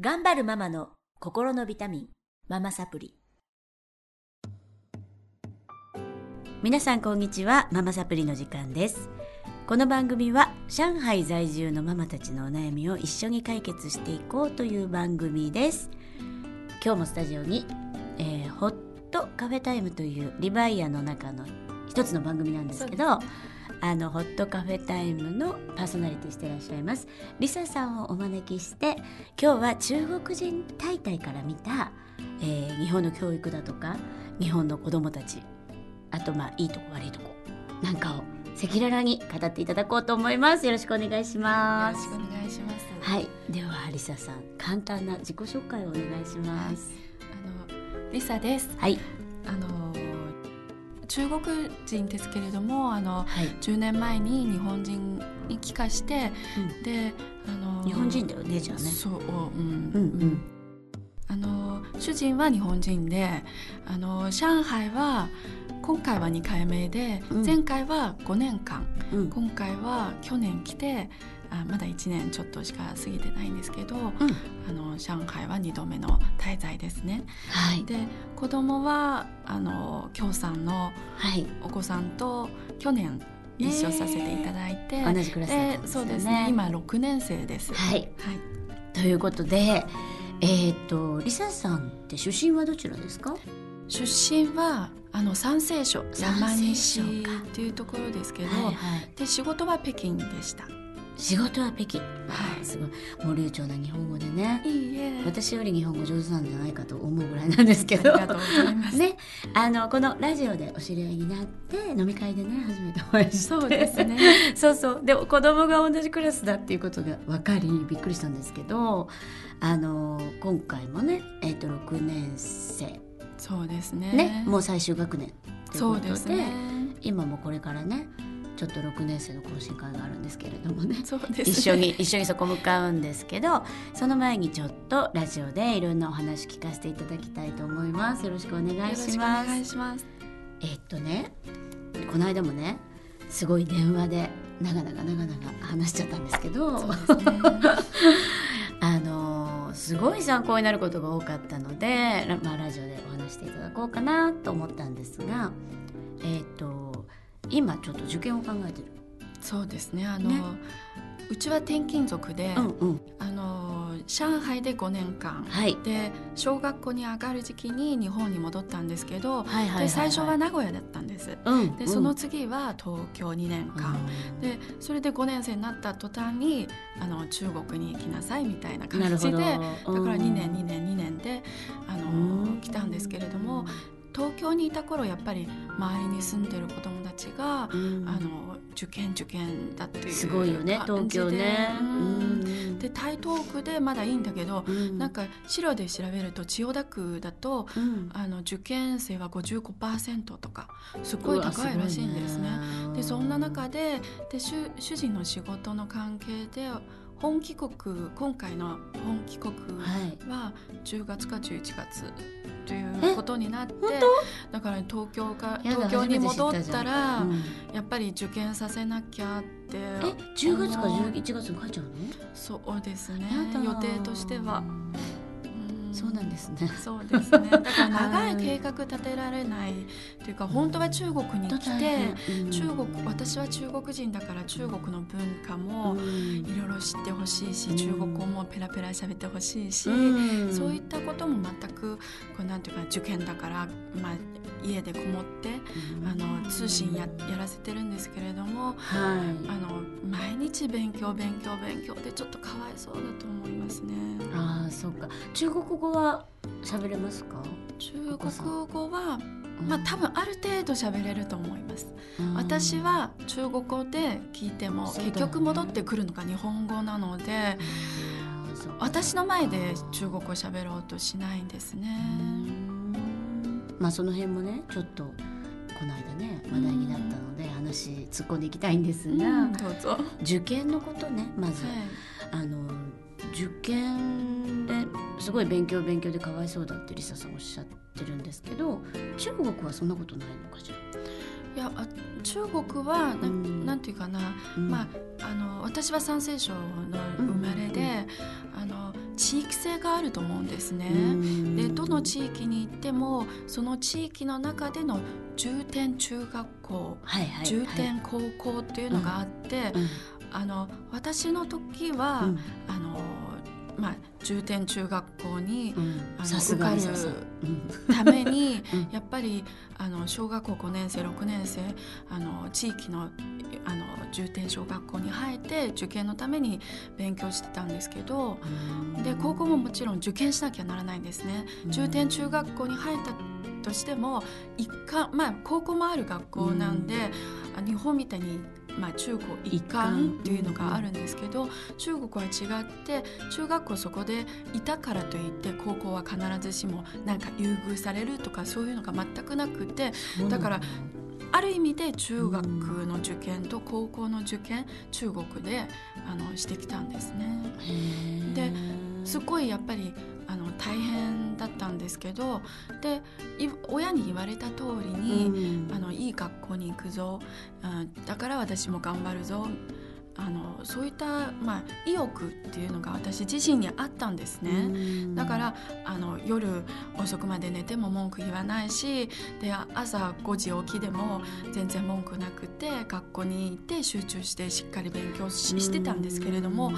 頑張るママの心のビタミンママサプリ。皆さんこんにちはママサプリの時間です。この番組は上海在住のママたちのお悩みを一緒に解決していこうという番組です。今日もスタジオに、えー、ホットカフェタイムというリバイアの中の一つの番組なんですけどあのホットカフェタイムのパーソナリティしてらっしゃいます。リサさんをお招きして今日は中国人大会から見た、えー、日本の教育だとか日本の子どもたちあとまあいいとこ悪いとこなんかを赤裸々に語っていただこうと思います。よろしくお願いします。よろしくお願いします。はい。ではリサさん簡単な自己紹介をお願いします、はい、あのリサです。はい。あの中国人ですけれどもあの、はい、10年前に日本人に帰化して、うん、であの日本人だよねじゃあね。そう、うん、うんうん。あの主人は日本人であの上海は今回は2回目で、うん、前回は5年間、うん、今回は去年来てあまだ1年ちょっとしか過ぎてないんですけど、うん、あの上海は2度目の滞在ですね。はい、で子供はあの京さんのお子さんと去年一緒させていただいて、同じクラスだったんですね。そうですね。今6年生です。はい、はい、ということで、えーと、とリサさんって出身はどちらですか？出身はあの山西省山西っていうところですけど、はいはい、で仕事は北京でした。仕事は北京、はい、すごい。もう流暢な日本語でね。いいえ。私より日本語上手なんじゃないかと思うぐらいなんですけど。ありがとうございます。ね。あのこのラジオでお知り合いになって飲み会でね初めてお会いして。そうですね。そうそう。でも子供が同じクラスだっていうことが分かりびっくりしたんですけどあの今回もねえっ、ー、と6年生。そうですね。ね。もう最終学年ということでね、今もこれからねちょっと6年生の懇親会があるんですけれどもね。そうです、ね、一緒に一緒にそこ向かうんですけどその前にちょっとラジオでいろんなお話聞かせていただきたいと思います。よろしくお願いします。お願いします。えー、っとねこの間もねすごい電話で長々長々話しちゃったんですけど、ね、あのすごい参考になることが多かったので、まあ、ラジオでお話していただこうかなと思ったんですがえー、っと今ちょっと受験を考えてる。そうですね。あの、ね、うちは転勤族で、うんうん、あの上海で5年間、はい、で小学校に上がる時期に日本に戻ったんですけど、で最初は名古屋だったんです、うん、でその次は東京2年間、うん、でそれで5年生になった途端にあの中国に行きなさいみたいな感じでだから2年2年2年であの来たんですけれども東京にいた頃やっぱり周りに住んでる子どもたちが、うん、あの受験受験だっていうすごいよね東京ね。うん、で台東区でまだいいんだけど、うん、なんか資料で調べると千代田区だと、あの受験生は55%とかすごい高いらしいんですね。ねでそんな中でで主主人の仕事の関係で本帰国今回の本帰国は10月か11月ということになってだから東京か東京に戻ったら、うん、やっぱり受験させなきゃってえ10月か11月に帰っちゃうの？そうですね。予定としては。そうなんですね。そうですね。だから長い計画立てられないというか、本当は中国に来て、中国私は中国人だから中国の文化もいろいろ知ってほしいし、中国語もペラペラ喋ってほしいし、そういったことも全くこうなんていうか受験だからまあ家でこもって、あの通信ややらせてるんですけれども、はい、あの毎日勉強勉強勉強でちょっとかわいそうだと思いますね。ああそうか。中国語は喋れますか？中国語はまあ多分ある程度喋れると思います。私は中国語で聞いても、ね、結局戻ってくるのが日本語なので、私の前で中国語喋ろうとしないんですね。まあその辺もねちょっとこの間ね話題になったので話突っ込んでいきたいんですが、うん、受験のことねまず、はい、あの受験ですごい勉強勉強でかわいそうだってリサさんおっしゃってるんですけど中国はそんなことないのかしら？いやあ中国はな,、ん、なんていうかな、うん、まああの私は山西省の生まれで、うん、あの地域性があると思うんですね。でどの地域に行ってもその地域の中での重点中学校、はいはい、重点高校っていうのがあって、うん。うん、あの私の時は、うん、あのまあ、重点中学校に、うん、あの受かるために、うん、やっぱりあの小学校5年生6年生あの地域のあの重点小学校に入って受験のために勉強してたんですけどで高校ももちろん受験しなきゃならないんですね。重点中学校に入ったとしても一貫まあ高校もある学校なんで、日本みたいにまあ、中高一貫っていうのがあるんですけど中国は違って中学校そこでいたからといって高校は必ずしもなんか優遇されるとかそういうのが全くなくてだからある意味で中学の受験と高校の受験中国であのしてきたんですね。ですごいやっぱりあの大変だったんですけどで親に言われた通りに、うん、あのいい学校に行くぞあだから私も頑張るぞあのそういった、まあ、意欲っていうのが私自身にあったんですね。だからあの夜遅くまで寝ても文句言わないしで朝5時起きでも全然文句なくて学校に行って集中してしっかり勉強してたんですけれども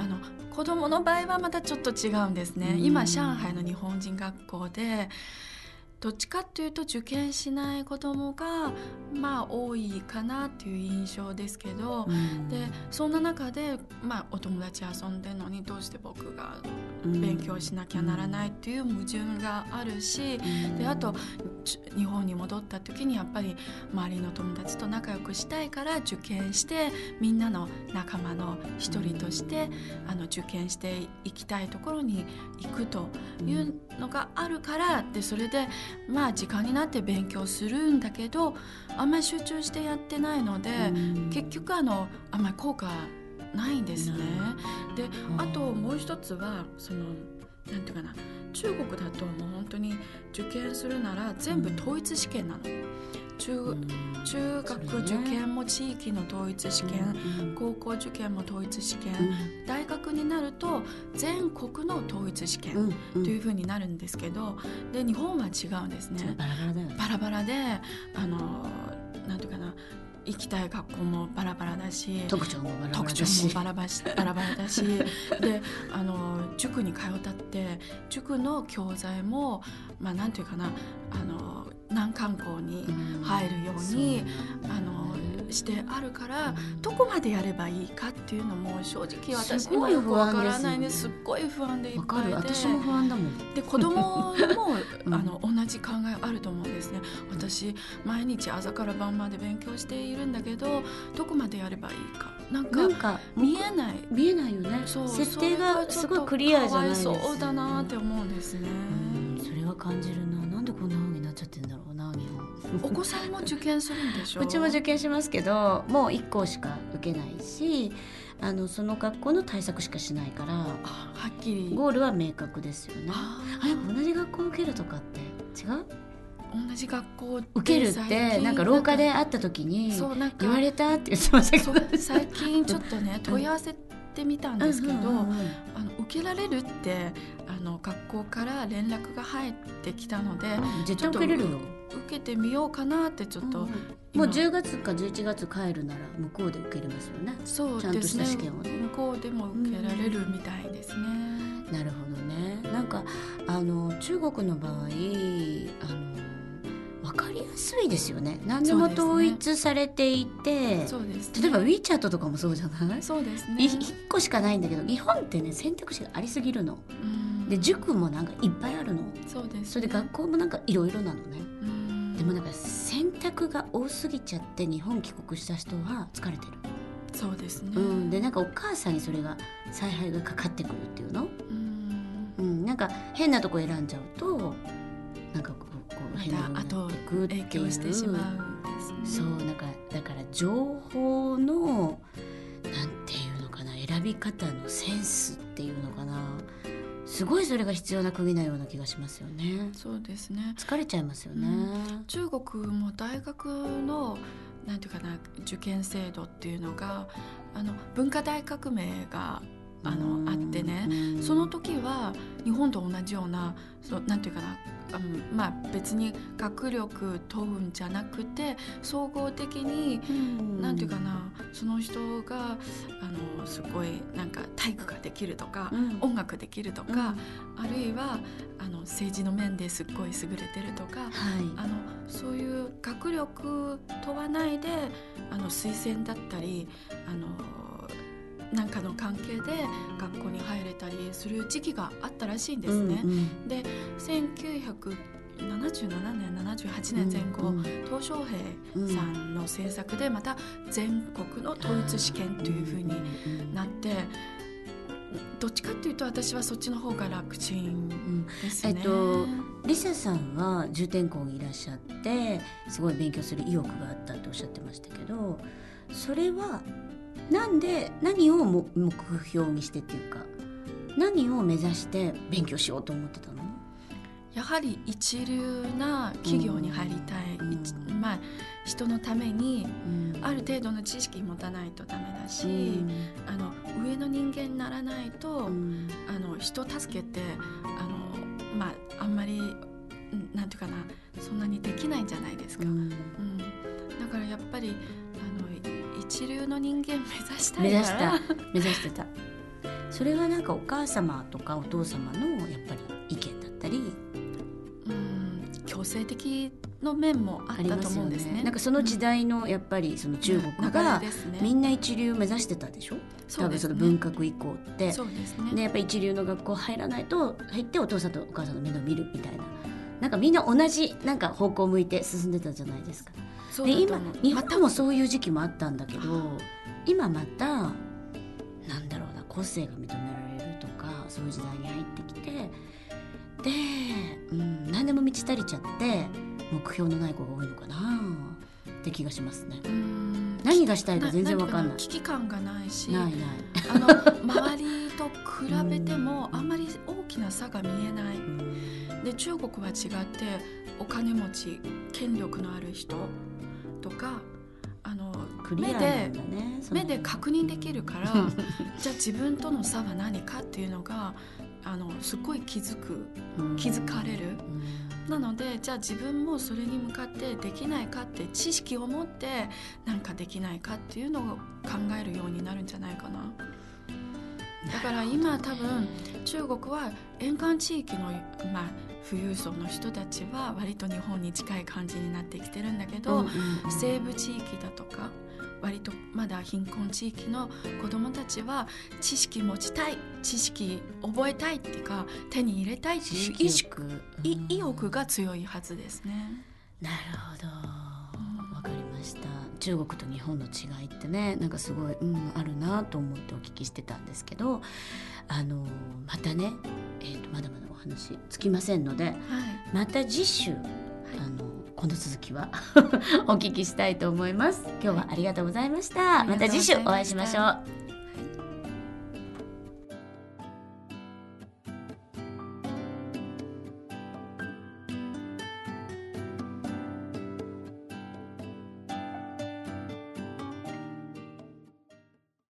あの子供の場合はまたちょっと違うんですね。今上海の日本人学校でどっちかっていうと受験しない子どもがまあ多いかなっていう印象ですけど、うん、でそんな中で、まあ、お友達遊んでるのにどうして僕が勉強しなきゃならないっていう矛盾があるし、うん、であと日本に戻った時にやっぱり周りの友達と仲良くしたいから受験してみんなの仲間の一人として、うん、あの受験していきたいところに行くというのがあるからでそれでまあ時間になって勉強するんだけどあんまり集中してやってないので、結局あのあんまり効果ないんですね。であともう一つはそのなんていうかな中国だともう本当に受験するなら全部統一試験なの。中中学受験も地域の統一試験、高校受験も統一試験、大学になると全国の統一試験というふうになるんですけどで日本は違うんですね。バラバラであのなんていうかな行きたい学校もバラバラだし特徴もバラバラだし。バラ バラバラだしであの塾に通ったって塾の教材もまあなんていうかなあの難関校に入るように、うん、あのしてあるから、どこまでやればいいかっていうのも正直私もよくわからないんです。っごい不安でいっぱいで。私も不安だもん。で子供も あの同じ考えあると思うんですね。私毎日朝から晩まで勉強しているんだけどどこまでやればいいか。なんか見えない。見えないよね。そう設定がすごいクリアじゃないですか、そうだなって思うんですね。それは感じるな。なんでこんな風になっちゃってんだろう お子さんも受験するんでしょ？うちも受験しますけどもう1校しか受けないしあのその学校の対策しかしないからはっきり。ゴールは明確ですよね。あ同じ学校受けるとかって違う？同じ学校受けるってなんか廊下で会った時に言われたって言ってましたけど。最近ちょっとね 問い合わせてみたんですけど、あの受けられるってあの学校から連絡が入ってきたので、絶対受けれるよ受けてみようかなってちょっと、うん、もう10月か11月帰るなら向こうで受けれますよね。そうですね。向こうでも受けられるみたいですね、うん、なるほどね。なんかあの中国の場合あの分かりやすいですよね。何でも統一されていて、そうです、ね、例えば WeChat とかもそうじゃない？そうですね。1個しかないんだけど日本ってね選択肢がありすぎるの。で塾もなんかいっぱいあるの。そうです、ね、それで学校もなんかいろいろなのね。でもなんか選択が多すぎちゃって日本帰国した人は疲れてる。そうですね、うん、でなんかお母さんにそれが采配がかかってくるっていうの？うん。うん。なんか変なとこ選んじゃうとなんかこうこう変なになってくっていう。影響してしまうんですね。そうなんかだから情報のなんていうのかな選び方のセンスっていうのかなすごいそれが必要な国なような気がしますよね。そうですね。疲れちゃいますよね。うん、中国も大学のなんていうかな受験制度っていうのがあの文化大革命があのあってね。その時は日本と同じようなそうなんていうかなまあ別に学力問うんじゃなくて総合的になんていうかなその人があのすごいなんか体育ができるとか、うん、音楽できるとか、うん、あるいはあの政治の面ですっごい優れてるとか、はい、あのそういう学力問わないであの推薦だったりあのなんかの関係で学校に入れたりする時期があったらしいんですね。うんうん、で1977年78年前後、うんうん、鄧小平さんの政策でまた全国の統一試験というふうになって。どっちかっていうと私はそっちの方が楽ちんですね。えっとリサさんは重点校にいらっしゃってすごい勉強する意欲があったとおっしゃってましたけどそれはなんで何を目標にしてっていうか何を目指して勉強しようと思ってたの？やはり一流な企業に入りたい、うん、まあ人のためにある程度の知識持たないとダメだし、うん、あの上の人間にならないと、うん、あの人助けてあの、まあ、あんまりなんていうかなそんなにできないんじゃないですか。うん。だからやっぱり一流の人間目指したい目指した。目指してた。それはなんかお母様とかお父様のやっぱり意見だったり。うん強制的の面もあったと思うんですね、ね、なんかその時代のやっぱりその中国が、みんな一流目指してたでしょ？多分その文革以降って。そうですね。でやっぱり一流の学校入らないと入ってお父さんとお母さんの面倒見るみたいな。なんかみんな同じなんか方向を向いて進んでたじゃないですか。で今日本もそういう時期もあったんだけど今またなんだろうな個性が認められるとかそういう時代に入ってきてで、うん、何でも満ち足りちゃって目標のない子が多いのかなって気がしますね。何がしたいか全然わかんない。危機感がないしないない。あの周りと比べてもあんまり大きな差が見えない。で中国は違ってお金持ち権力のある人とかあの目で、ね、目で確認できるから じゃあ自分との差は何かっていうのがあのすごい気づく気づかれる、なのでじゃあ自分もそれに向かってできないかって知識を持ってなんかできないかっていうのを考えるようになるんじゃないかな。だから今多分中国は沿岸地域の、まあ、富裕層の人たちは割と日本に近い感じになってきてるんだけど、西部地域だとか割とまだ貧困地域の子どもたちは知識持ちたい知識覚えたいっていうか手に入れたいっていう意識、意欲が強いはずですね。なるほどした中国と日本の違いってねなんかすごい、うん、あるなと思ってお聞きしてたんですけどあのまたね、えーと、まだまだお話つきませんので、はい、また次週、はい、あのこの続きは お聞きしたいと思います。今日はありがとうございました。また次週お会いしましょう